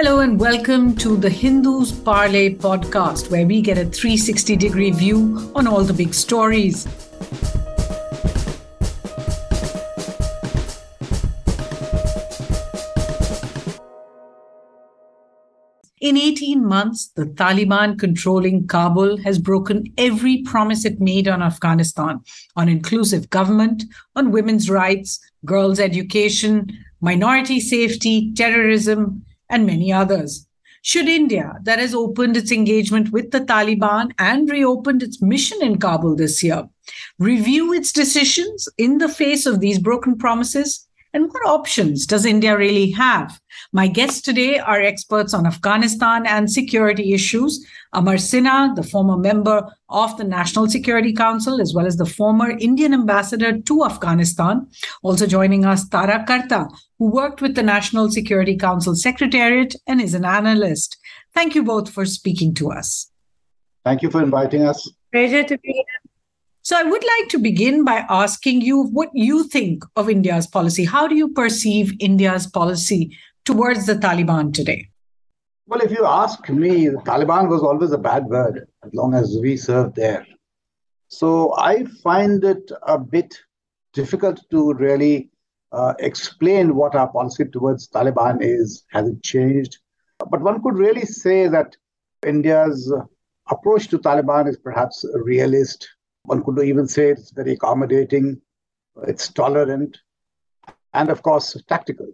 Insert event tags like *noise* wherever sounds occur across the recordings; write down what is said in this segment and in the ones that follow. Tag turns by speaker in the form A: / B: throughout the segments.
A: Hello and welcome to the Hindu's Parley podcast, where we get a 360 degree view on all the big stories. In 18 months, the Taliban controlling Kabul has broken every promise it made on Afghanistan on inclusive government, on women's rights, girls' education, minority safety, terrorism, and many others. Should India, that has opened its engagement with the Taliban and reopened its mission in Kabul this year, review its decisions in the face of these broken promises? And what options does India really have? My guests today are experts on Afghanistan and security issues. Amar Sinha, the former member of the National Security Council, as well as the former Indian ambassador to Afghanistan. Also joining us, Tara Kartha, who worked with the National Security Council Secretariat and is an analyst. Thank you both for speaking to us.
B: Thank you for inviting us.
C: Pleasure to be here.
A: So I would like to begin by asking you what you think of India's policy. How do you perceive India's policy towards the Taliban today?
B: Well, if you ask me, the Taliban was always a bad word as long as we served there. So I find it a bit difficult to really uh, explain what our policy towards Taliban is. Has it changed? But one could really say that India's approach to Taliban is perhaps realist one could even say it's very accommodating, it's tolerant, and of course, tactical.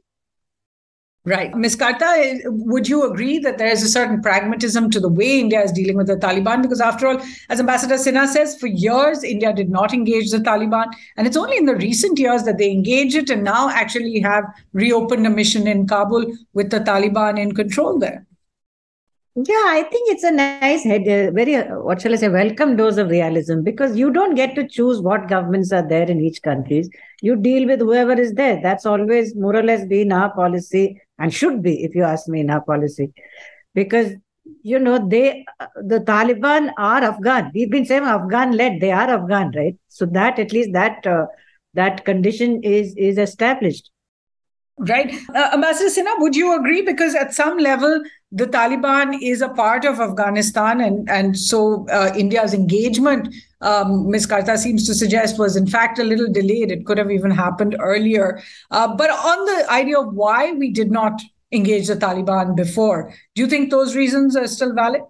A: Right. Ms. Kartha, would you agree that there is a certain pragmatism to the way India is dealing with the Taliban? Because after all, as Ambassador Sinha says, for years, India did not engage the Taliban. And it's only in the recent years that they engage it and now actually have reopened a mission in Kabul with the Taliban in control there.
C: Yeah, I think it's a nice head, uh, very, uh, what shall I say, welcome dose of realism because you don't get to choose what governments are there in each country. You deal with whoever is there. That's always more or less been our policy and should be, if you ask me, in our policy. Because, you know, they, the Taliban are Afghan. We've been saying Afghan led, they are Afghan, right? So that, at least that, uh, that condition is, is established.
A: Right. Uh, Ambassador Sinha, would you agree? Because at some level, the Taliban is a part of Afghanistan, and, and so uh, India's engagement, um, Ms. Kartha seems to suggest, was in fact a little delayed. It could have even happened earlier. Uh, but on the idea of why we did not engage the Taliban before, do you think those reasons are still valid?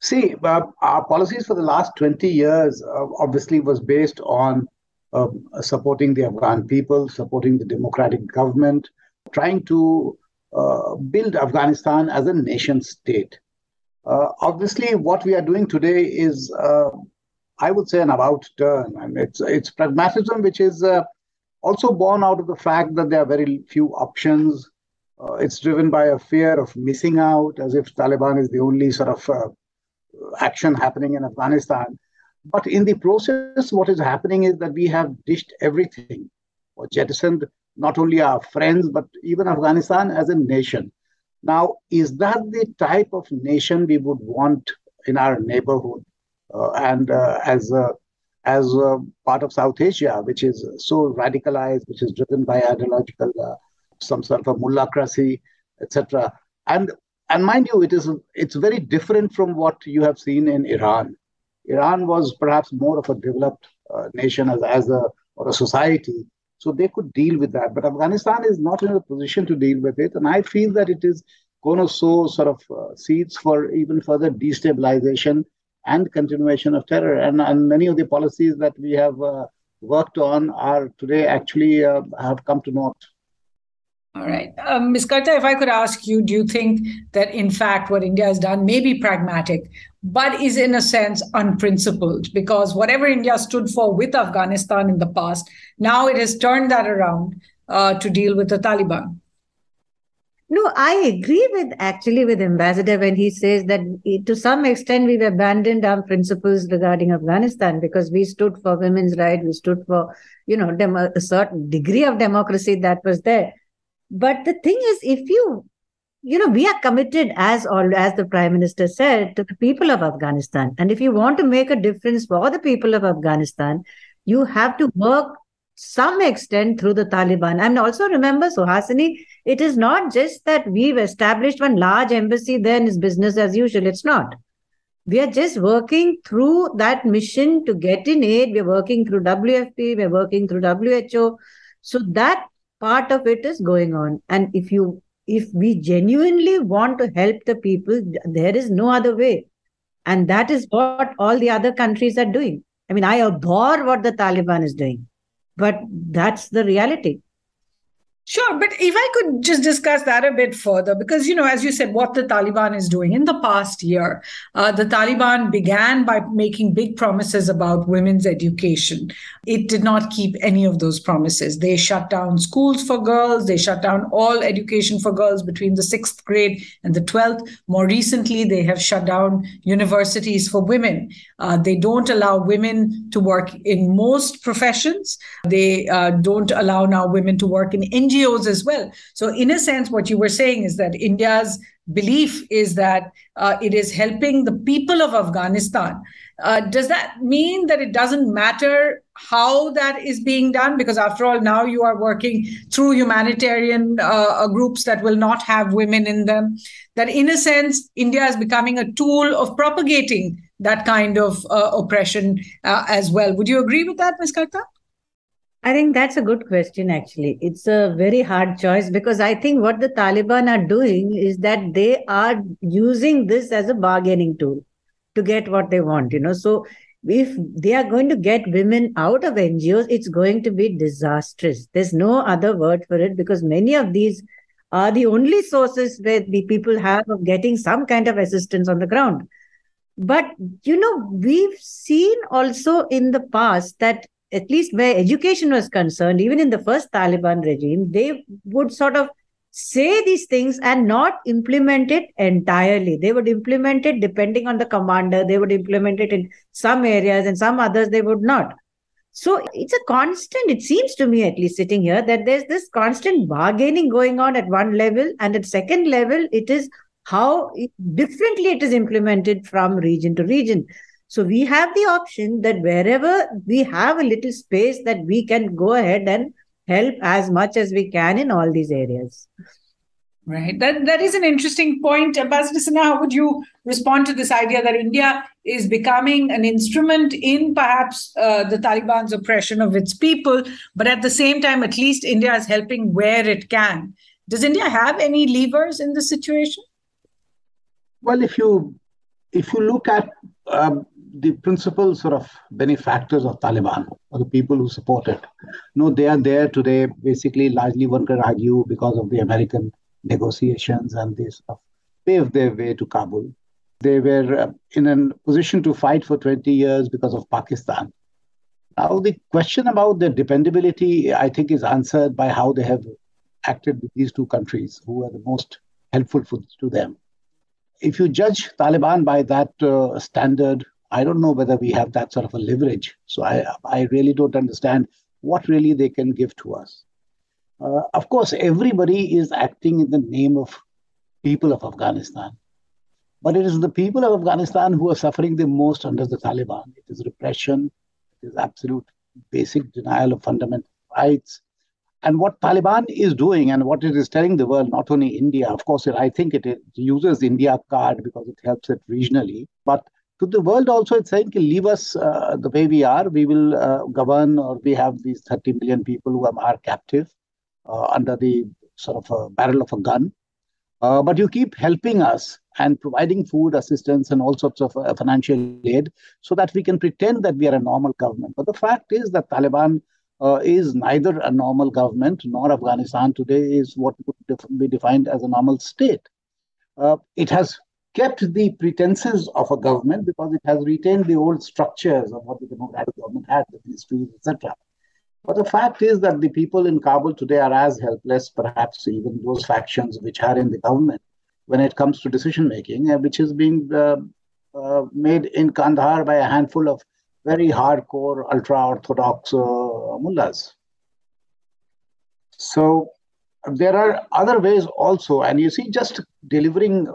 B: See, uh, our policies for the last 20 years uh, obviously was based on um, supporting the Afghan people, supporting the democratic government, trying to uh, build Afghanistan as a nation state. Uh, obviously, what we are doing today is, uh, I would say, an about turn. and it's it's pragmatism, which is uh, also born out of the fact that there are very few options. Uh, it's driven by a fear of missing out, as if Taliban is the only sort of uh, action happening in Afghanistan. But in the process, what is happening is that we have dished everything or jettisoned not only our friends, but even Afghanistan as a nation. Now, is that the type of nation we would want in our neighborhood and uh, as as part of South Asia, which is so radicalized, which is driven by ideological, uh, some sort of a mullahcracy, etc. And and mind you, it is it's very different from what you have seen in Iran. Iran was perhaps more of a developed uh, nation as, as a or a society, so they could deal with that. But Afghanistan is not in a position to deal with it. And I feel that it is going to sow sort of uh, seeds for even further destabilization and continuation of terror. And, and many of the policies that we have uh, worked on are today actually uh, have come to naught.
A: All right. Um, Ms. Kartha, if I could ask you, do you think that in fact what India has done may be pragmatic, but is in a sense unprincipled? Because whatever India stood for with Afghanistan in the past, now it has turned that around uh, to deal with the Taliban.
C: No, I agree with actually with Ambassador when he says that to some extent we've abandoned our principles regarding Afghanistan because we stood for women's rights, we stood for, you know, dem- a certain degree of democracy that was there but the thing is, if you, you know, we are committed, as all as the Prime Minister said, to the people of Afghanistan. And if you want to make a difference for the people of Afghanistan, you have to work some extent through the Taliban. And also remember, Suhasini, it is not just that we've established one large embassy, then is business as usual. It's not. We are just working through that mission to get in aid. We're working through WFP, we're working through WHO. So that part of it is going on. And if you if we genuinely want to help the people, there is no other way. And that is what all the other countries are doing. I mean, I abhor what the Taliban is doing, but that's the reality.
A: Sure, but if I could just discuss that a bit further, because, you know, as you said, what the Taliban is doing in the past year, uh, the Taliban began by making big promises about women's education. It did not keep any of those promises. They shut down schools for girls, they shut down all education for girls between the sixth grade and the 12th. More recently, they have shut down universities for women. Uh, they don't allow women to work in most professions, they uh, don't allow now women to work in engineering NGOs as well. So, in a sense, what you were saying is that India's belief is that uh, it is helping the people of Afghanistan. Uh, does that mean that it doesn't matter how that is being done? Because after all, now you are working through humanitarian uh, groups that will not have women in them. That, in a sense, India is becoming a tool of propagating that kind of uh, oppression uh, as well. Would you agree with that, Ms. Kartha?
C: I think that's a good question, actually. It's a very hard choice because I think what the Taliban are doing is that they are using this as a bargaining tool to get what they want, you know. So if they are going to get women out of NGOs, it's going to be disastrous. There's no other word for it because many of these are the only sources where the people have of getting some kind of assistance on the ground. But, you know, we've seen also in the past that at least where education was concerned, even in the first Taliban regime, they would sort of say these things and not implement it entirely. They would implement it depending on the commander. They would implement it in some areas and some others they would not. So it's a constant, it seems to me, at least sitting here, that there's this constant bargaining going on at one level. And at second level, it is how differently it is implemented from region to region. So we have the option that wherever we have a little space that we can go ahead and help as much as we can in all these areas.
A: Right. That that is an interesting point. Ambassador Sinha, how would you respond to this idea that India is becoming an instrument in perhaps uh, the Taliban's oppression of its people, but at the same time, at least India is helping where it can. Does India have any levers in this situation?
B: Well, if you if you look at um, the principal sort of benefactors of Taliban or the people who support it. No, they are there today, basically, largely one could argue because of the American negotiations and they sort of paved their way to Kabul. They were uh, in a position to fight for 20 years because of Pakistan. Now, the question about their dependability, I think, is answered by how they have acted with these two countries who are the most helpful for, to them. If you judge Taliban by that uh, standard, I don't know whether we have that sort of a leverage. So I, I really don't understand what really they can give to us. Uh, of course, everybody is acting in the name of people of Afghanistan. But it is the people of Afghanistan who are suffering the most under the Taliban. It is repression, it is absolute basic denial of fundamental rights. And what Taliban is doing and what it is telling the world, not only India, of course, I think it, it uses India card because it helps it regionally, but to the world also it's saying leave us uh, the way we are. We will uh, govern or we have these 30 million people who are captive uh, under the sort of barrel of a gun. Uh, but you keep helping us and providing food assistance and all sorts of uh, financial aid so that we can pretend that we are a normal government. But the fact is that taliban uh, is neither a normal government nor afghanistan today is what would be defined as a normal state. It has kept the pretenses of a government because it has retained the old structures of what the democratic government had, the ministries, etc. But the fact is that the people in Kabul today are as helpless, perhaps even those factions which are in the government, when it comes to decision making, uh, which is being uh, uh, made in Kandahar by a handful of very hardcore, ultra orthodox uh, mullahs. So there are other ways also, and you see, just delivering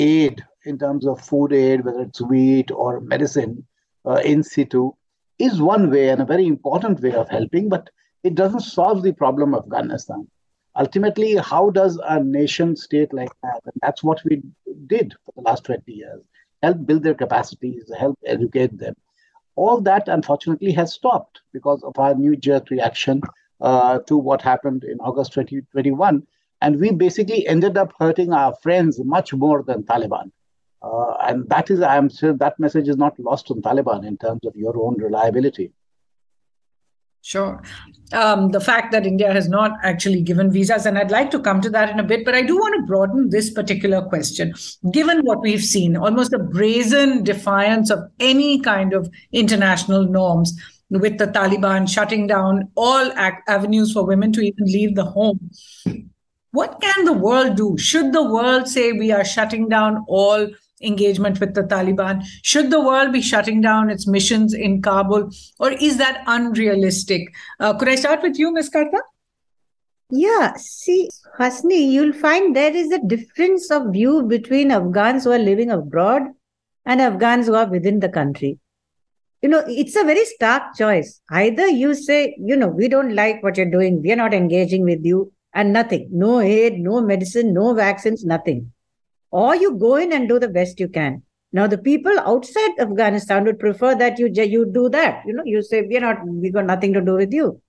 B: aid in terms of food aid, whether it's wheat or medicine uh, in situ, is one way and a very important way of helping, but it doesn't solve the problem of Afghanistan. Ultimately, how does a nation state like that, and that's what we did for the last 20 years, help build their capacities, help educate them. All that, unfortunately, has stopped because of our knee jerk reaction uh, to what happened in August 2021. And we basically ended up hurting our friends much more than Taliban. Uh, and that is, I'm sure that message is not lost on Taliban in terms of your own reliability.
A: Sure. Um, the fact that India has not actually given visas, and I'd like to come to that in a bit, but I do want to broaden this particular question. Given what we've seen, almost a brazen defiance of any kind of international norms, with the Taliban shutting down all ac- avenues for women to even leave the home. What can the world do? Should the world say we are shutting down all engagement with the Taliban? Should the world be shutting down its missions in Kabul? Or is that unrealistic? Uh, could I start with you, Ms. Kartha?
C: Yeah, see, Hasni, you'll find there is a difference of view between Afghans who are living abroad and Afghans who are within the country. You know, it's a very stark choice. Either you say, you know, we don't like what you're doing, we are not engaging with you, and nothing no aid, no medicine, no vaccines, nothing or you go in and do the best you can. Now, the people outside Afghanistan would prefer that you you do that. You know, you say we're not, we got nothing to do with you.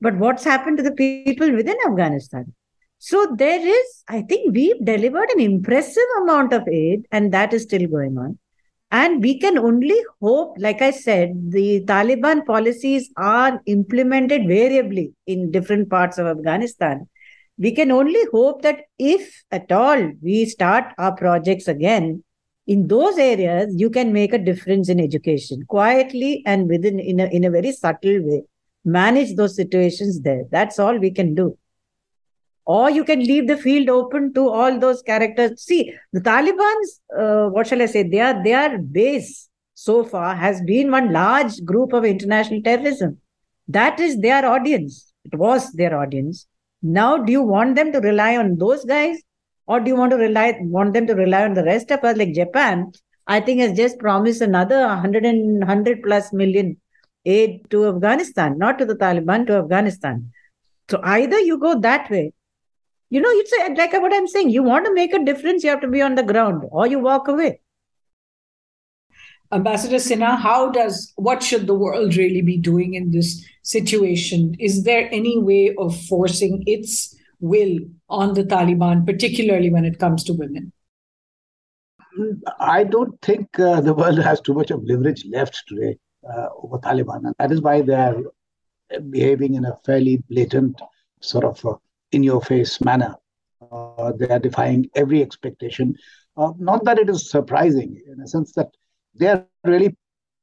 C: But what's happened to the people within Afghanistan? So there is, I think, we've delivered an impressive amount of aid, and that is still going on. And we can only hope, like I said, the Taliban policies are implemented variably in different parts of Afghanistan we can only hope that if at all we start our projects again in those areas you can make a difference in education quietly and within in a, in a very subtle way. Manage those situations there. That's all we can do. Or you can leave the field open to all those characters. See the taliban's uh, what shall i say? Their their base so far has been one large group of international terrorism. That is their audience. It was their audience now, do you want them to rely on those guys, or do you want to rely want them to rely on the rest of us? Like Japan, I think has just promised another 100 and 100 plus million aid to Afghanistan, not to the Taliban, to Afghanistan. So either you go that way, you know, it's like what I'm saying. You want to make a difference, you have to be on the ground, or you walk away.
A: Ambassador Sinha, how does what should the world really be doing in this situation? Is there any way of forcing its will on the Taliban, particularly when it comes to women?
B: I don't think uh, the world has too much of leverage left today uh, over Taliban, and that is why they are behaving in a fairly blatant, sort of uh, in-your-face manner. Uh, they are defying every expectation. Uh, not that it is surprising, in a sense that they're really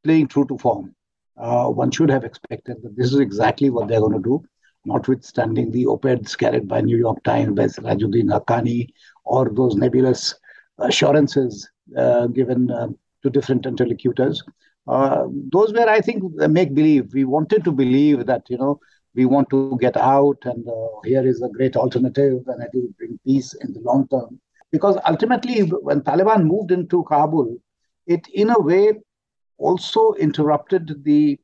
B: playing true to form. Uh, one should have expected that this is exactly what they're going to do, notwithstanding the op-eds carried by New York Times, by Sirajuddin Haqqani, or those nebulous assurances uh, given uh, to different interlocutors. Uh, those were, I think, make believe. We wanted to believe that, you know, we want to get out and uh, here is a great alternative and it will bring peace in the long term. Because ultimately, when Taliban moved into Kabul, it in a way also interrupted the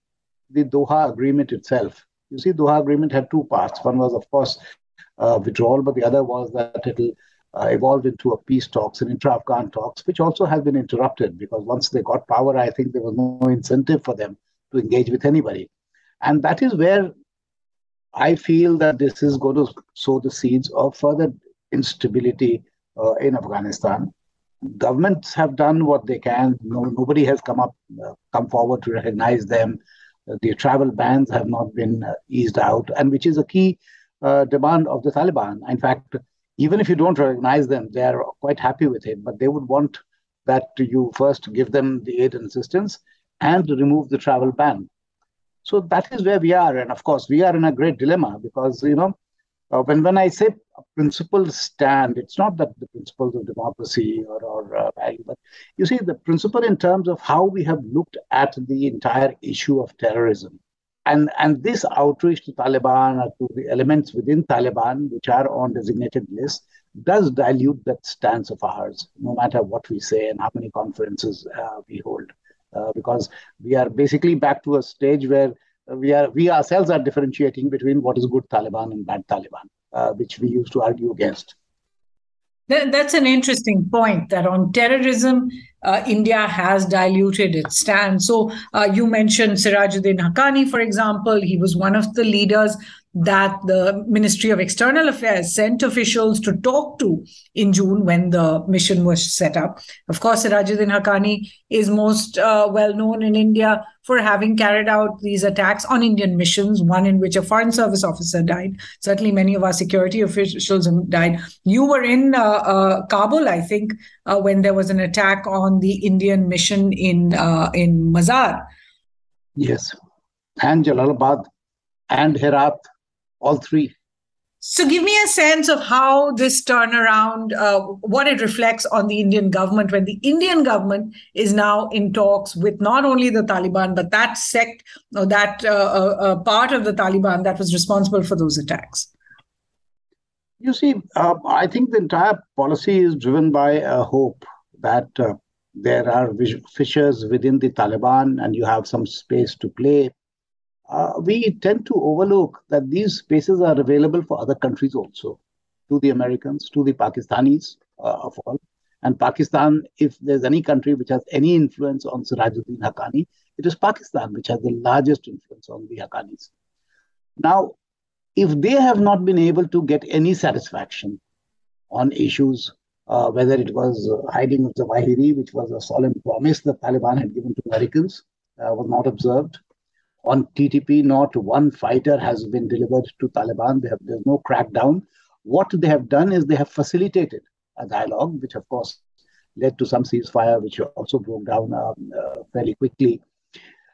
B: the Doha agreement itself. You see, Doha agreement had two parts. One was, of course, uh, withdrawal, but the other was that it'll uh, evolve into a peace talks and intra-Afghan talks, which also has been interrupted because once they got power, I think there was no incentive for them to engage with anybody, and that is where I feel that this is going to sow the seeds of further instability uh, in Afghanistan governments have done what they can. No, nobody has come up, uh, come forward to recognize them. Uh, the travel bans have not been uh, eased out, and which is a key uh, demand of the Taliban. In fact, even if you don't recognize them, they are quite happy with it. But they would want that you first give them the aid and assistance and remove the travel ban. So that is where we are, and of course, we are in a great dilemma because you know uh, when when I say principles stand, it's not that the principles of democracy or, or uh, value, but you see the principle in terms of how we have looked at the entire issue of terrorism. And, and this outreach to Taliban or to the elements within Taliban, which are on designated lists, does dilute that stance of ours, no matter what we say and how many conferences uh, we hold. uh, because we are basically back to a stage where we are we ourselves are differentiating between what is good Taliban and bad Taliban, uh, which we used to argue against.
A: That's an interesting point that on terrorism, uh, India has diluted its stance. So uh, you mentioned Sirajuddin Haqqani, for example. He was one of the leaders that the Ministry of External Affairs sent officials to talk to in June when the mission was set up. Of course, Sirajuddin Haqqani is most uh, well known in India for having carried out these attacks on Indian missions, one in which a foreign service officer died. Certainly, many of our security officials have died. You were in uh, uh, Kabul, I think, uh, when there was an attack on the Indian mission in uh, in Mazar.
B: Yes, and Jalalabad and Herat all three.
A: So, give me a sense of how this turnaround, uh, what it reflects on the Indian government when the Indian government is now in talks with not only the Taliban, but that sect or that uh, uh, uh part of the Taliban that was responsible for those attacks.
B: You see, uh, I think the entire policy is driven by a hope that uh, there are fissures within the Taliban and you have some space to play uh, we tend to overlook that these spaces are available for other countries also, to the Americans, to the Pakistanis uh, of all. And Pakistan, if there's any country which has any influence on Sirajuddin Haqqani, it is Pakistan, which has the largest influence on the Haqqanis. Now, if they have not been able to get any satisfaction on issues, uh, whether it was uh, hiding of Zawahiri, which was a solemn promise the Taliban had given to Americans, uh, was not observed, on TTP, not one fighter has been delivered to Taliban. Have, there's no crackdown. What they have done is they have facilitated a dialogue, which of course led to some ceasefire, which also broke down um, uh, fairly quickly.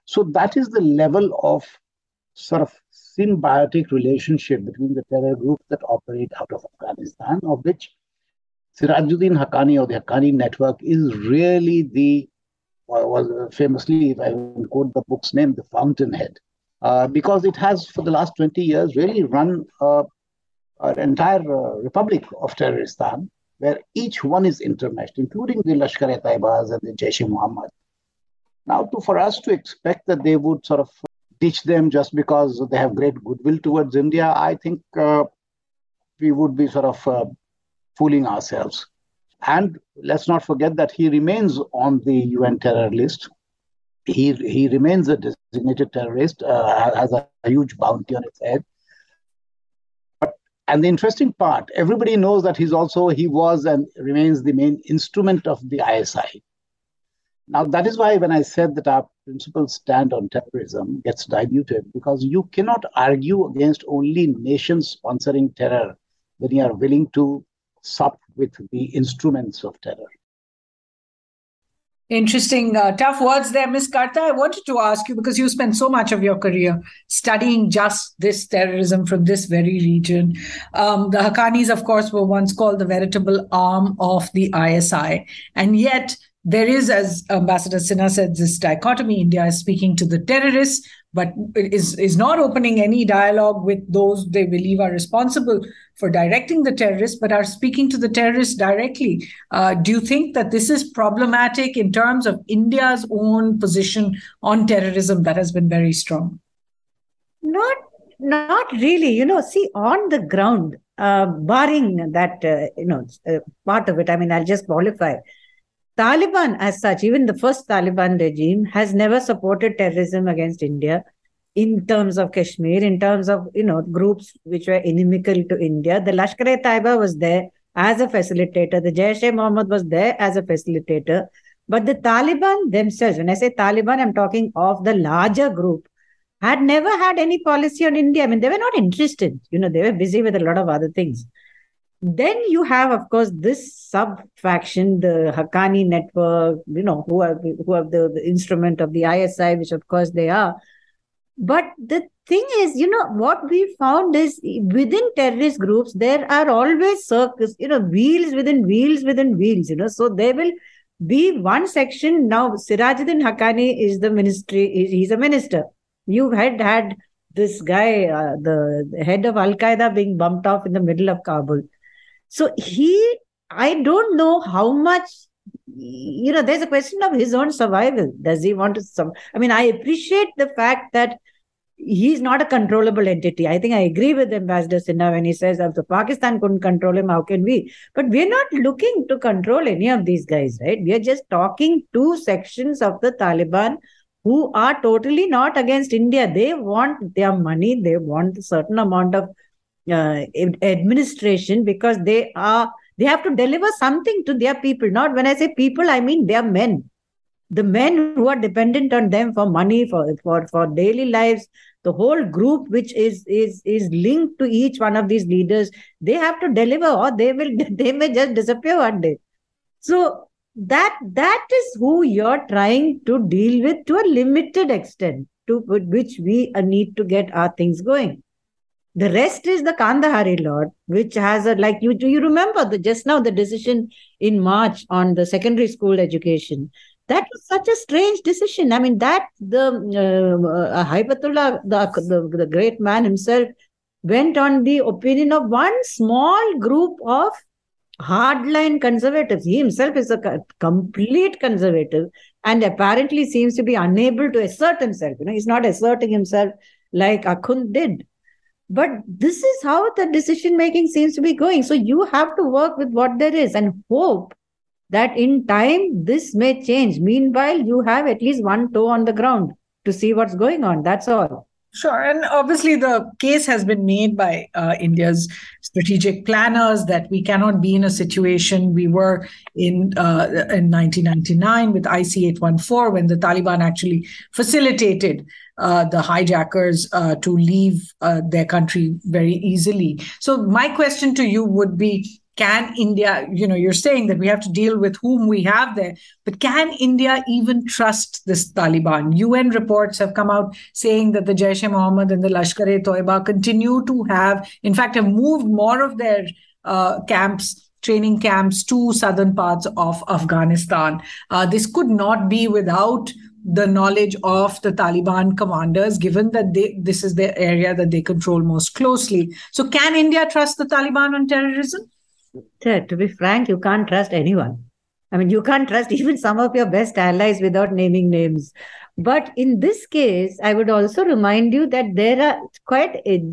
B: So that is the level of sort of symbiotic relationship between the terror groups that operate out of Afghanistan, of which Sirajuddin Haqqani or the Haqqani network is really the was famously, if I quote the book's name, The Fountainhead, uh, because it has, for the last 20 years, really run uh, an entire uh, republic of Terroristan, where each one is intermeshed, including the Lashkar-e-Taibas and the Jaish-e-Mohammed. Now, to, for us to expect that they would sort of ditch them just because they have great goodwill towards India, I think uh, we would be sort of uh, fooling ourselves. And let's not forget that he remains on the UN terror list. He, he remains a designated terrorist, uh, has a, a huge bounty on his head. But, and the interesting part, everybody knows that he's also, he was and remains the main instrument of the ISI. Now, that is why when I said that our principal stand on terrorism gets diluted, because you cannot argue against only nations sponsoring terror when you are willing to sup with the instruments of terror.
A: Interesting, uh, tough words there, Ms. Karta. I wanted to ask you because you spent so much of your career studying just this terrorism from this very region. Um, the Haqqanis, of course, were once called the veritable arm of the ISI. And yet, there is, as Ambassador Sinha said, this dichotomy. India is speaking to the terrorists, but is, is not opening any dialogue with those they believe are responsible for directing the terrorists, but are speaking to the terrorists directly. Uh, do you think that this is problematic in terms of India's own position on terrorism that has been very strong?
C: Not, not really. You know, see, on the ground, uh, barring that, uh, you know, uh, part of it, I mean, I'll just qualify Taliban, as such, even the first Taliban regime, has never supported terrorism against India in terms of Kashmir, in terms of you know groups which were inimical to India. The Lashkar-e-Taiba was there as a facilitator. The Jaish-e-Mohammed was there as a facilitator. But the Taliban themselves, when I say Taliban, I'm talking of the larger group, had never had any policy on India. I mean, they were not interested. You know, they were busy with a lot of other things. Then you have, of course, this sub faction, the Haqqani network, you know, who are who are the, the instrument of the ISI, which of course they are. But the thing is, you know, what we found is within terrorist groups, there are always circles, you know, wheels within wheels within wheels, you know. So there will be one section. Now, Sirajuddin Haqqani is the ministry, he's a minister. You had had this guy, uh, the head of Al Qaeda, being bumped off in the middle of Kabul. So he, I don't know how much you know, there's a question of his own survival. Does he want to? Some? I mean, I appreciate the fact that he's not a controllable entity. I think I agree with Ambassador Sinha when he says if Pakistan couldn't control him, how can we? But we're not looking to control any of these guys, right? We are just talking two sections of the Taliban who are totally not against India. They want their money, they want a certain amount of uh, administration because they are they have to deliver something to their people. Not when I say people, I mean their men. The men who are dependent on them for money for for for daily lives the whole group which is is is linked to each one of these leaders they have to deliver or they will *laughs* they may just disappear one day. So that that is who you're trying to deal with to a limited extent to which we need to get our things going the rest is the Kandahari lot, which has a like you you remember the just now the decision in March on the secondary school education that was such a strange decision. I mean, that the uh, uh, Haibatullah, the, the, the great man himself, went on the opinion of one small group of hardline conservatives. He himself is a complete conservative and apparently seems to be unable to assert himself. You know, he's not asserting himself like Akhund did. But this is how the decision making seems to be going. So you have to work with what there is and hope that in time this may change. Meanwhile, you have at least one toe on the ground to see what's going on. That's all.
A: Sure. And obviously, the case has been made by uh, India's strategic planners that we cannot be in a situation we were in uh, in 1999 with IC 814 when the Taliban actually facilitated uh, the hijackers uh, to leave uh, their country very easily. So, my question to you would be can India, you know, you're saying that we have to deal with whom we have there, but can India even trust this Taliban? UN reports have come out saying that the Jaish e Mohammed and the Lashkar e Toiba continue to have, in fact, have moved more of their uh, camps training camps to southern parts of Afghanistan. Uh, this could not be without the knowledge of the Taliban commanders, given that they this is the area that they control most closely. So, can India trust the Taliban on terrorism?
C: to be frank, you can't trust anyone. I mean, you can't trust *laughs* even some of your best allies without naming names. But in this case, I would also remind you that there are quite a,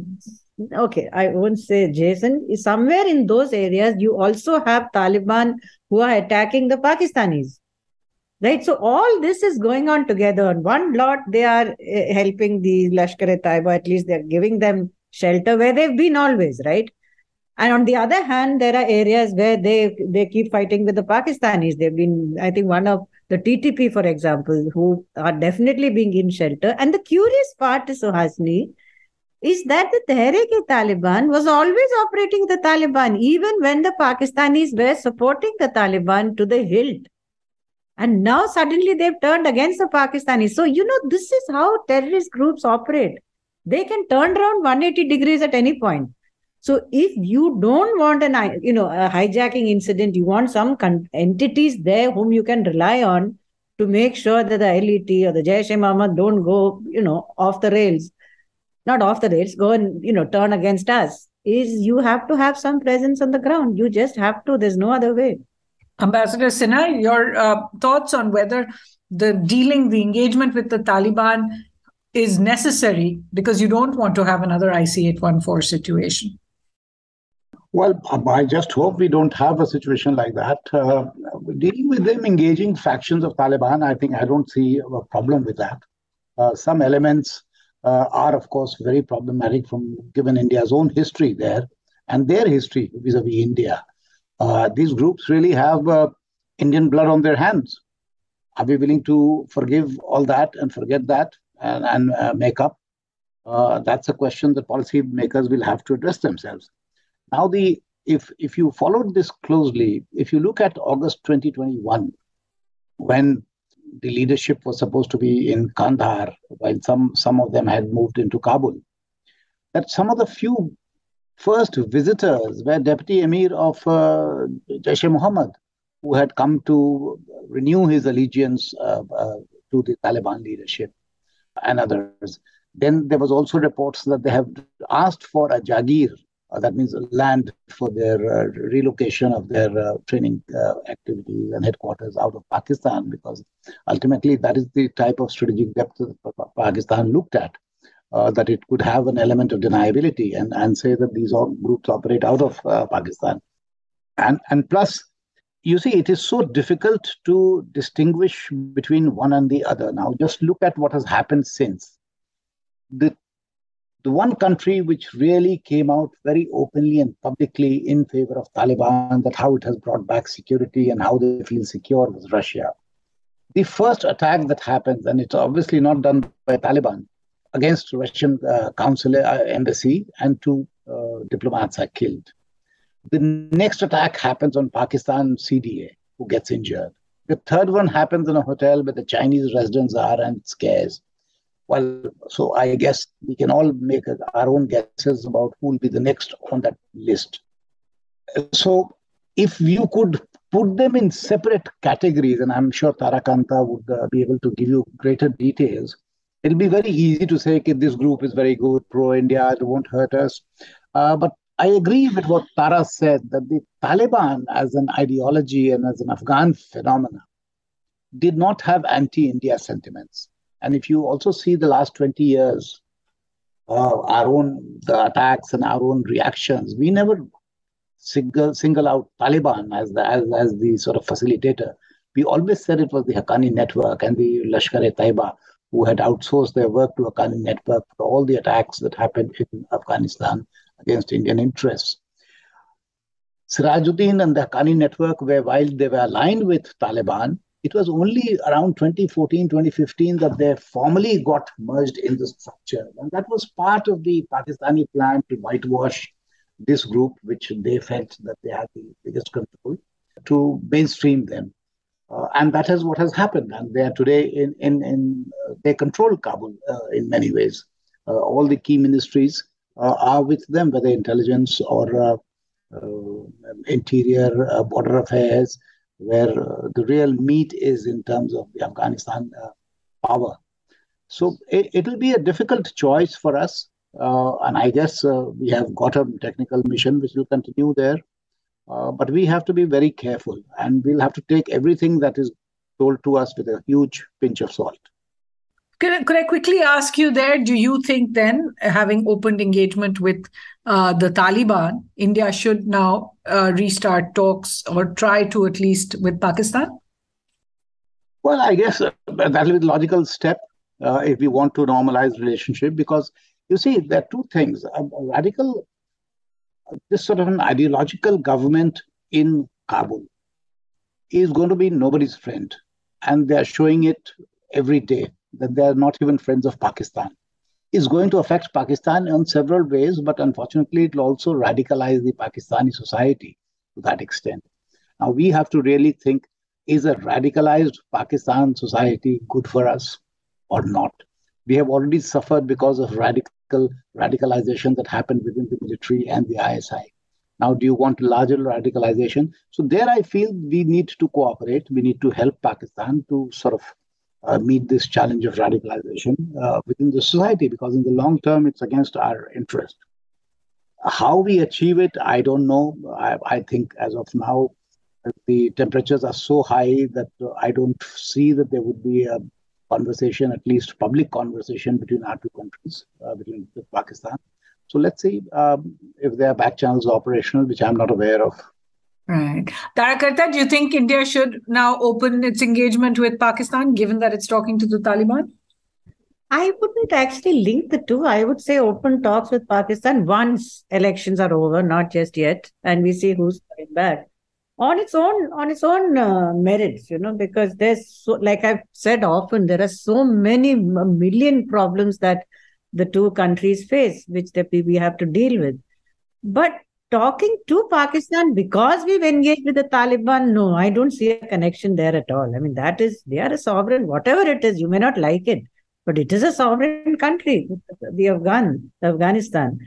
C: okay, I won't say Jason, somewhere in those areas, you also have Taliban who are attacking the Pakistanis. Right. So all this is going on together. On one lot, they are eh, helping the Lashkar-e-Taiba, at least they're giving them shelter where they've been always, right? And on the other hand, there are areas where they they keep fighting with the Pakistanis. They've been, I think, one of the TTP, for example, who are definitely being in shelter. And the curious part, is Suhasini, is that the Tehreek-e-Taliban was always operating the Taliban, even when the Pakistanis were supporting the Taliban to the hilt. And now suddenly they've turned against the Pakistanis. So, you know, this is how terrorist groups operate. They can turn around 180 degrees at any point. So if you don't want an, you know, a hijacking incident, you want some con- entities there whom you can rely on to make sure that the LET or the Jaish e don't go, you know, off the rails, not off the rails, go and, you know, turn against us. Is you have to have some presence on the ground. You just have to. There's no other way.
A: Ambassador Sinha, your uh, thoughts on whether the dealing, the engagement with the Taliban is necessary because you don't want to have another IC 814 situation.
B: Well, I just hope we don't have a situation like that. Uh, dealing with them engaging factions of Taliban, I think I don't see a problem with that. Uh, some elements uh, are, of course, very problematic from given India's own history there and their history vis-a-vis India. Uh, these groups really have uh, Indian blood on their hands. Are we willing to forgive all that and forget that and, and uh, make up? that's a question that policymakers will have to address themselves. Now, the if if you followed this closely, if you look at August 2021, when the leadership was supposed to be in Kandahar, while some some of them had moved into Kabul, that some of the few first visitors were Deputy Emir of uh, Jaish Mohammed, who had come to renew his allegiance uh, uh, to the Taliban leadership and others. Then there was also reports that they have asked for a jagir Uh, that means land for their uh, relocation of their uh, training uh, activities and headquarters out of Pakistan, because ultimately that is the type of strategic depth that Pakistan looked at. Uh, that it could have an element of deniability and, and say that these groups operate out of uh, Pakistan. And, and plus, you see, it is so difficult to distinguish between one and the other. Now, just look at what has happened since. The the one country which really came out very openly and publicly in favor of Taliban, that how it has brought back security and how they feel secure was Russia. The first attack that happens, and it's obviously not done by Taliban, against Russian uh, consulate uh, embassy, and two uh, diplomats are killed. The next attack happens on Pakistan CDA, who gets injured. The third one happens in a hotel where the Chinese residents are and scares well, so I guess we can all make our own guesses about who will be the next on that list. So if you could put them in separate categories, and I'm sure Tara Kartha would uh, be able to give you greater details, it'll be very easy to say, okay, this group is very good, pro-India, it won't hurt us. Uh, but I agree with what Tara said, that the Taliban as an ideology and as an Afghan phenomenon did not have anti-India sentiments and if you also see the last 20 years, uh, our own the attacks and our own reactions, we never single single out Taliban as the as, as the sort of facilitator. We always said it was the Haqqani network and the Lashkar-e-Taiba who had outsourced their work to Haqqani network for all the attacks that happened in Afghanistan against Indian interests. Sirajuddin and the Haqqani network were, while they were aligned with Taliban, it was only around 2014, 2015 that they formally got merged in the structure. And that was part of the Pakistani plan to whitewash this group, which they felt that they had the biggest control, to mainstream them. Uh, and that is what has happened. And they are today in, in, in uh, they control Kabul uh, in many ways. Uh, all the key ministries are with them, whether intelligence or interior, border affairs, where the real meat is in terms of the Afghanistan power. So it, will be a difficult choice for us. Uh, and I guess uh, we have got a technical mission which will continue there. Uh, but we have to be very careful and we'll have to take everything that is told to us with a huge pinch of salt.
A: Could I, could I quickly ask you there? Do you think then, having opened engagement with uh, the Taliban, India should now uh, restart talks or try to at least with Pakistan?
B: Well, I guess uh, that will be the logical step uh, if we want to normalize relationship because you see there are two things: a radical, this sort of an ideological government in Kabul is going to be nobody's friend, and they are showing it every day that they are not even friends of Pakistan is going to affect Pakistan in several ways, but unfortunately, it will also radicalize the Pakistani society to that extent. Now, we have to really think is a radicalized Pakistan society good for us or not? We have already suffered because of radical radicalization that happened within the military and the ISI. Now, do you want larger radicalization? So, there I feel we need to cooperate. We need to help Pakistan to sort of uh, meet this challenge of radicalization uh, within the society because in the long term it's against our interest how we achieve it i don't know i, I think as of now the temperatures are so high that uh, i don't see that there would be a conversation at least public conversation between our two countries uh, between pakistan so let's see um, if there are back channels operational which i'm not aware of
A: Right. Tara Kartha, do you think India should now open its engagement with Pakistan, given that it's talking to the Taliban?
C: I wouldn't actually link the two. I would say open talks with Pakistan once elections are over, not just yet, and we see who's coming back on its own on its own uh, merits. You know, because there's so, like I've said often, there are so many million problems that the two countries face, which that we have to deal with. But talking to Pakistan because we've engaged with the Taliban, no, I don't see a connection there at all. I mean, that is, they are a sovereign, whatever it is, you may not like it, but it is a sovereign country, the Afghan, Afghanistan.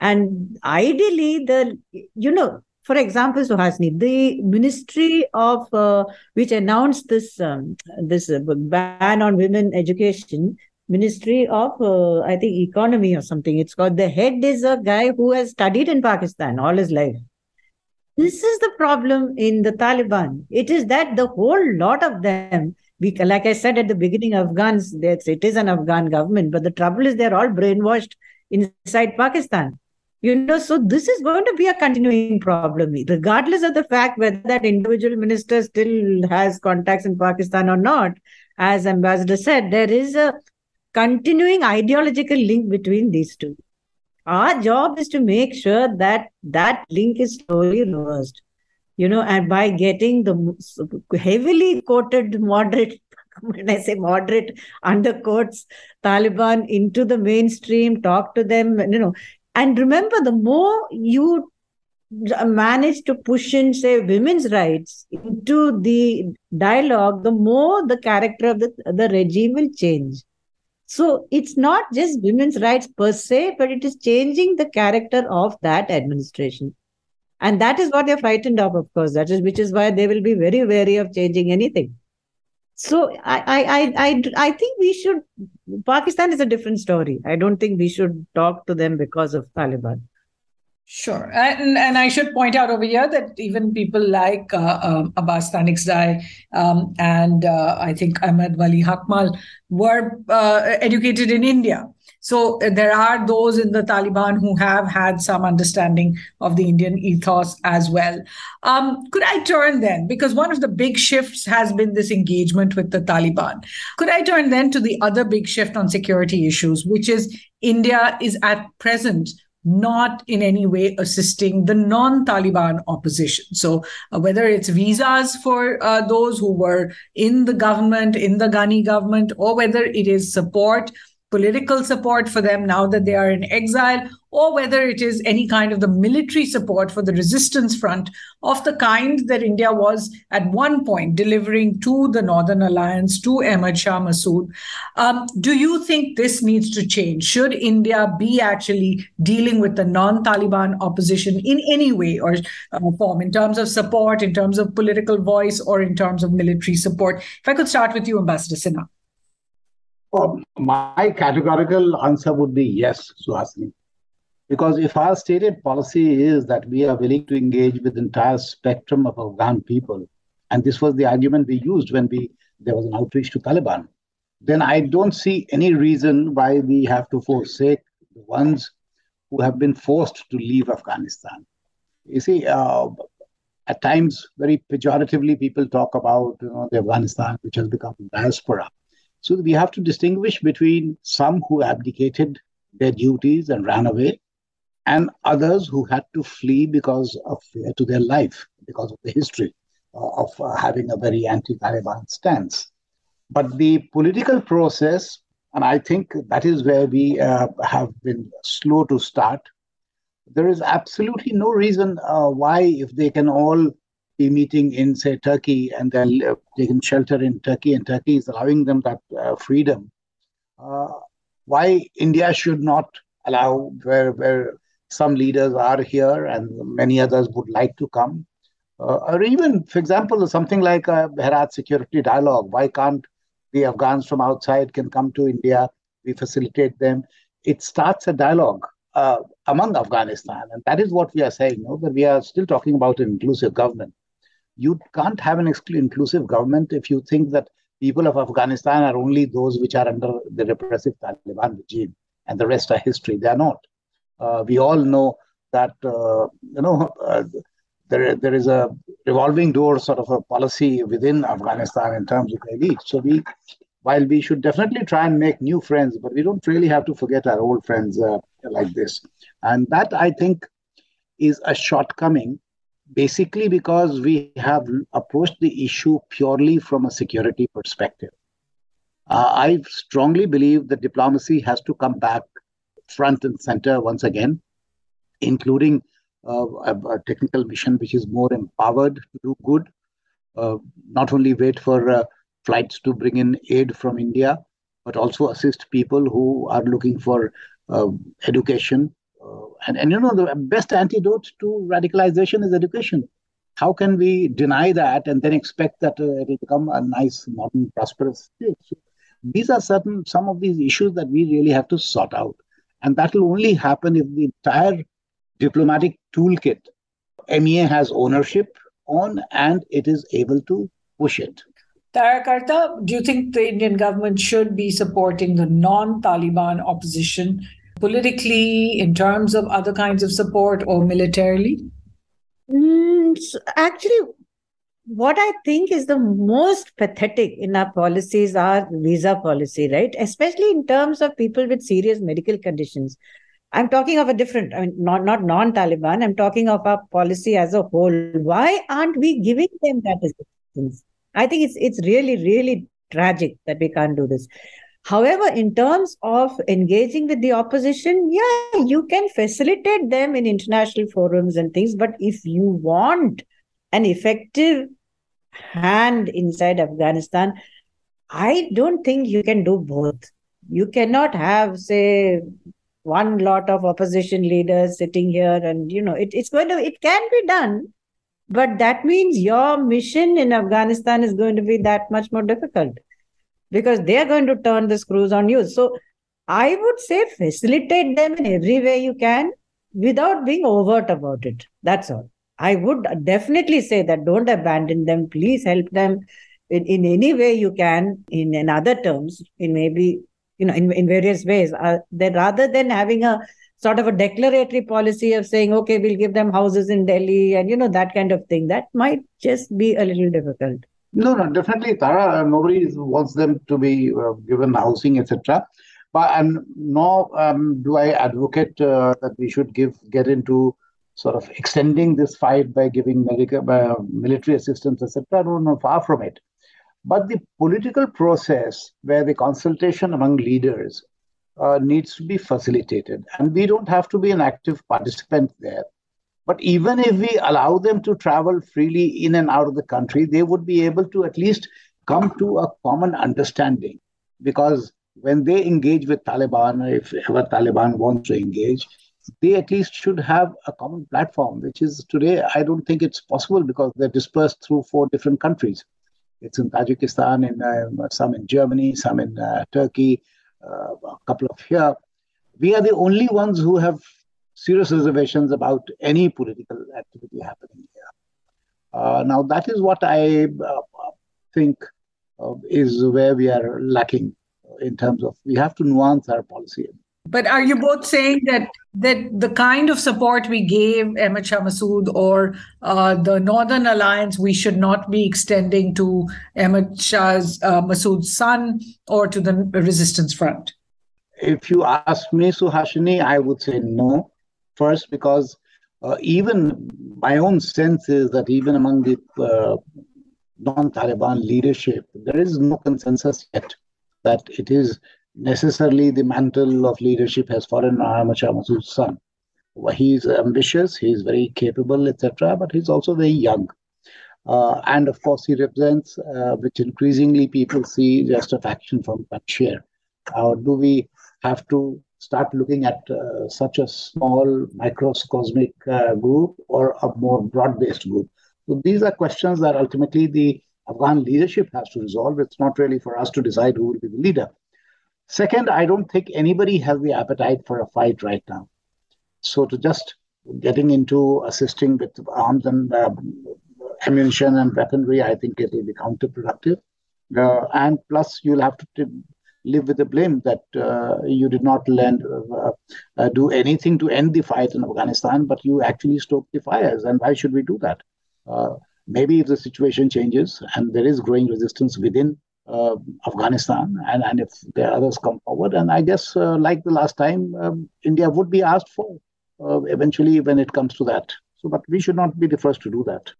C: And ideally, the, you know, for example, Suhasini, the Ministry of, uh, which announced this, um, this uh, ban on women education, Ministry of, uh, I think, Economy or something. It's called the head is a guy who has studied in Pakistan all his life. This is the problem in the Taliban. It is that the whole lot of them, we, like I said at the beginning, Afghans, it is an Afghan government, but the trouble is they're all brainwashed inside Pakistan. You know, so this is going to be a continuing problem, regardless of the fact whether that individual minister still has contacts in Pakistan or not. As Ambassador said, there is a continuing ideological link between these two. Our job is to make sure that that link is slowly reversed, you know, and by getting the heavily quoted moderate *laughs* when I say moderate under quotes Taliban into the mainstream, talk to them, you know, and remember, the more you manage to push in, say, women's rights into the dialogue, the more the character of the, the regime will change. So it's not just women's rights per se, but it is changing the character of that administration. And that is what they're frightened of, of course. That is which is why they will be very wary of changing anything. So I, I, I, I think we should. Pakistan is a different story. I don't think we should talk to them because of Taliban.
A: Sure. And, and I should point out over here that even people like uh, um, Abbas Stanikzai um, and uh, I think Ahmed Wali Haqmal were uh, educated in India. So uh, there are those in the Taliban who have had some understanding of the Indian ethos as well. Um, could I turn then, because one of the big shifts has been this engagement with the Taliban. Could I turn then to the other big shift on security issues, which is India is at present not in any way assisting the non Taliban opposition. So, uh, whether it's visas for uh, those who were in the government, in the Ghani government, or whether it is support political support for them now that they are in exile, or whether it is any kind of the military support for the resistance front of the kind that India was at one point delivering to the Northern Alliance, to Ahmad Shah Massoud. Um, do you think this needs to change? Should India be actually dealing with the non Taliban opposition in any way or uh, form, in terms of support, in terms of political voice, or in terms of military support? If I could start with you, Ambassador Sinha.
B: Well, my categorical answer would be yes, Suhasini. Because if our stated policy is that we are willing to engage with the entire spectrum of Afghan people, and this was the argument we used when we there was an outreach to Taliban, then I don't see any reason why we have to forsake the ones who have been forced to leave Afghanistan. You see, uh, at times, very pejoratively, people talk about you know, the Afghanistan which has become diaspora. So we have to distinguish between some who abdicated their duties and ran away, and others who had to flee because of fear to their life, because of the history uh, of uh, having a very anti-Taliban stance. But the political process, and I think that is where we uh, have been slow to start. There is absolutely no reason uh, why, if they can all be meeting in, say, Turkey, and they're taking shelter in Turkey, and Turkey is allowing them that uh, freedom. Uh, why India should not allow where where some leaders are here and many others would like to come, uh, or even, for example, something like a Herat Security Dialogue. Why can't the Afghans from outside can come to India? We facilitate them. It starts a dialogue uh, among Afghanistan. And that is what we are saying, know, that we are still talking about an inclusive government you can't have an inclusive government if you think that people of Afghanistan are only those which are under the repressive Taliban regime and the rest are history. They are not. Uh, we all know that uh, you know uh, there there is a revolving door sort of a policy within Afghanistan in terms of elite. So we, while we should definitely try and make new friends, but we don't really have to forget our old friends uh, like this. And that I think is a shortcoming basically because we have approached the issue purely from a security perspective. Uh, I strongly believe that diplomacy has to come back front and center once again, including uh, a, a, technical mission which is more empowered to do good, uh, not only wait for uh, flights to bring in aid from India, but also assist people who are looking for uh, education, and, and you know, the best antidote to radicalization is education. How can we deny that and then expect that uh, it will become a nice, modern, prosperous state? So These are certain some of these issues that we really have to sort out. And that will only happen if the entire diplomatic toolkit MEA has ownership on and it is able to push it.
A: Tara Kartha, do you think the Indian government should be supporting the non Taliban opposition politically, in terms of other kinds of support, or militarily?
C: Mm, actually, what I think is the most pathetic in our policies are visa policy, right? Especially in terms of people with serious medical conditions. I'm talking of a different, I mean, not, not non-Taliban. I'm talking of our policy as a whole. Why aren't we giving them that assistance? I think it's it's really, really tragic that we can't do this. However, in terms of engaging with the opposition, yeah, you can facilitate them in international forums and things. But if you want an effective hand inside Afghanistan, I don't think you can do both. You cannot have, say, one lot of opposition leaders sitting here and you know it, it's going to it can be done but that means your mission in afghanistan is going to be that much more difficult because they're going to turn the screws on you so i would say facilitate them in every way you can without being overt about it that's all i would definitely say that don't abandon them please help them in, in any way you can in, in other terms in maybe you know, in, in various ways. Uh, that rather than having a sort of a declaratory policy of saying, okay, we'll give them houses in Delhi and, you know, that kind of thing, that might just be a little difficult.
B: No, no, definitely, Tara. Uh, nobody wants them to be uh, given housing, etc. But and nor um, do I advocate uh, that we should give get into sort of extending this fight by giving medical, uh, military assistance, etc. No, no, far from it. But the political process, where the consultation among leaders uh, needs to be facilitated, and we don't have to be an active participant there. But even if we allow them to travel freely in and out of the country, they would be able to at least come to a common understanding. Because when they engage with Taliban, if ever Taliban wants to engage, they at least should have a common platform, which is today, I don't think it's possible because they're dispersed through four different countries. It's in Tajikistan, in uh, some in Germany, some in uh, Turkey, uh, a couple of here. We are the only ones who have serious reservations about any political activity happening here. Uh, now, that is what I uh, think uh, is where we are lacking in terms of we have to nuance our policy
A: but are you both saying that that the kind of support we gave Ahmad Shah Massoud or uh, the Northern Alliance, we should not be extending to Ahmad Shah uh, Massoud's son or to the Resistance Front?
B: If you ask me, Suhasini, I would say no. First, because uh, even my own sense is that even among the uh, non-Taliban leadership, there is no consensus yet that it is necessarily the mantle of leadership has fallen on Ahmad Massoud's son. He's ambitious, he's very capable, etc., but he's also very young. Uh, and of course, he represents, uh, which increasingly people see just a faction from Panjshir. Or do we have to start looking at uh, such a small microcosmic uh, group or a more broad based group? So these are questions that ultimately the Afghan leadership has to resolve. It's not really for us to decide who will be the leader. Second, I don't think anybody has the appetite for a fight right now. So to just getting into assisting with arms and uh, ammunition and weaponry, I think it will be counterproductive. Uh, and plus, you'll have to t- live with the blame that uh, you did not lend, uh, uh, do anything to end the fight in Afghanistan, but you actually stoked the fires. And why should we do that? Uh, maybe if the situation changes and there is growing resistance within uh, Afghanistan, and, and if there are others come forward, and I guess like the last time, um, India would be asked for eventually when it comes to that. So, but we should not be the first to do that.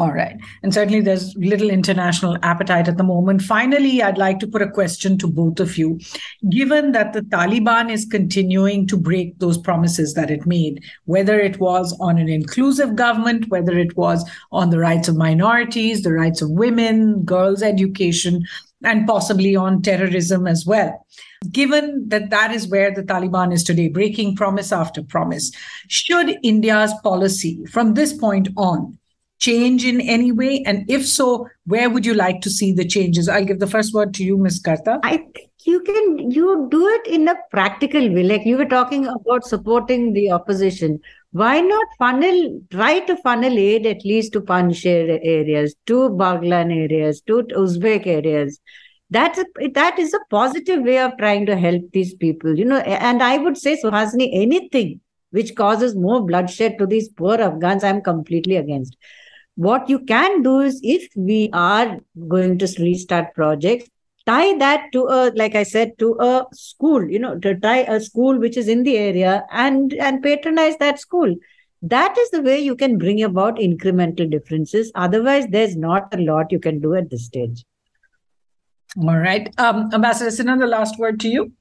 A: All right. And certainly there's little international appetite at the moment. Finally, I'd like to put a question to both of you. Given that the Taliban is continuing to break those promises that it made, whether it was on an inclusive government, whether it was on the rights of minorities, the rights of women, girls' education, and possibly on terrorism as well. Given that that is where the Taliban is today, breaking promise after promise, should India's policy from this point on change in any way? And if so, where would you like to see the changes? I'll give the first word to you, Ms. Kartha.
C: I think you can you do it in a practical way. Like you were talking about supporting the opposition. Why not funnel try to funnel aid at least to Panjshir areas, to Baghlan areas, to Uzbek areas? That's a, that is a positive way of trying to help these people, you know. And I would say, Suhasini, anything which causes more bloodshed to these poor Afghans, I'm completely against. What you can do is if we are going to restart projects, tie that to a, like I said, to a school, you know, to tie a school which is in the area and and patronize that school. That is the way you can bring about incremental differences. Otherwise, there's not a lot you can do at this stage.
A: All right. Um, Ambassador Sinha, the last word to you.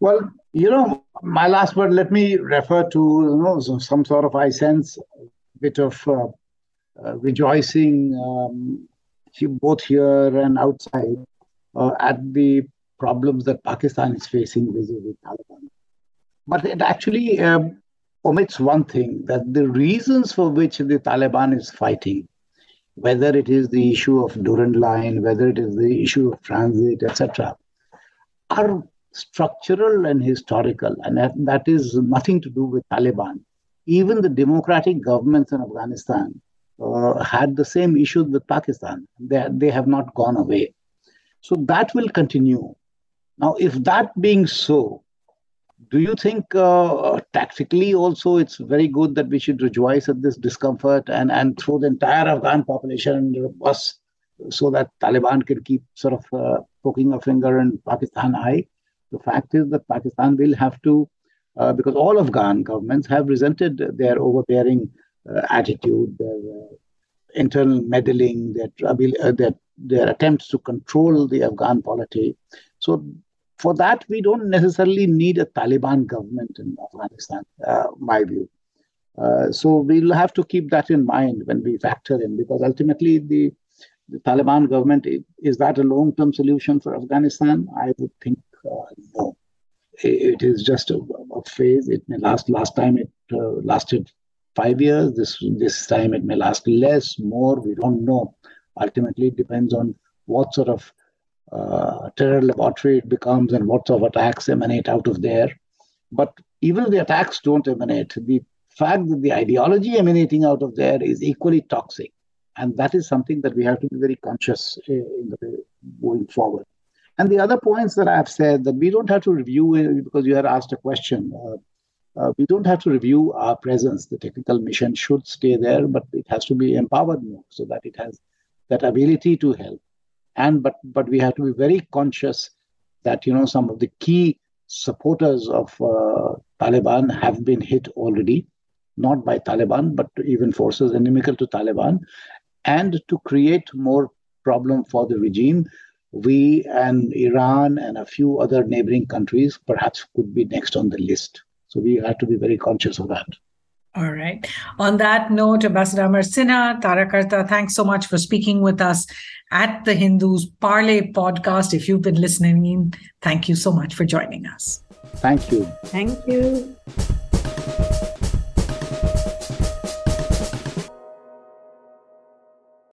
B: Well, you know, my last word, let me refer to you know, some sort of, I sense, bit of uh, rejoicing um, both here and outside uh, at the problems that Pakistan is facing with the Taliban. But it actually um, omits one thing that the reasons for which the Taliban is fighting, whether it is the issue of Durand Line, whether it is the issue of transit, etc., are structural and historical, and that, that is nothing to do with Taliban. Even the democratic governments in Afghanistan uh, had the same issues with Pakistan. They, they have not gone away. So that will continue. Now, if that being so, do you think uh, tactically also it's very good that we should rejoice at this discomfort and, and throw the entire Afghan population under a bus so that Taliban can keep sort of uh, poking a finger in Pakistan eye? The fact is that Pakistan will have to, uh, because all Afghan governments have resented their overbearing attitude, their uh, internal meddling, their, uh, their, their attempts to control the Afghan polity. So for that, we don't necessarily need a Taliban government in Afghanistan, uh, my view. Uh, so we'll have to keep that in mind when we factor in, because ultimately the, the Taliban government is that a long-term solution for Afghanistan? I would think uh, no. It is just a, a, phase. It may last. Last time it uh, lasted five years. This this time it may last less, more. We don't know. Ultimately, it depends on what sort of uh, terror laboratory it becomes and what sort of attacks emanate out of there. But even if the attacks don't emanate, the fact that the ideology emanating out of there is equally toxic. And that is something that we have to be very conscious uh, in the going forward. And the other points that I've said that we don't have to review uh, because you had asked a question. Uh, uh, we don't have to review our presence. The technical mission should stay there, but it has to be empowered more so that it has that ability to help. And but but we have to be very conscious that you know some of the key supporters of uh, Taliban have been hit already, not by Taliban, but even forces inimical to Taliban, and to create more problem for the regime, we and Iran and a few other neighboring countries perhaps could be next on the list. So we have to be very conscious of that.
A: All right. On that note, Ambassador Amar Sinha, Tara Kartha, thanks so much for speaking with us at the Hindu's Parley podcast. If you've been listening in, thank you so much for joining us.
B: Thank you.
C: Thank you.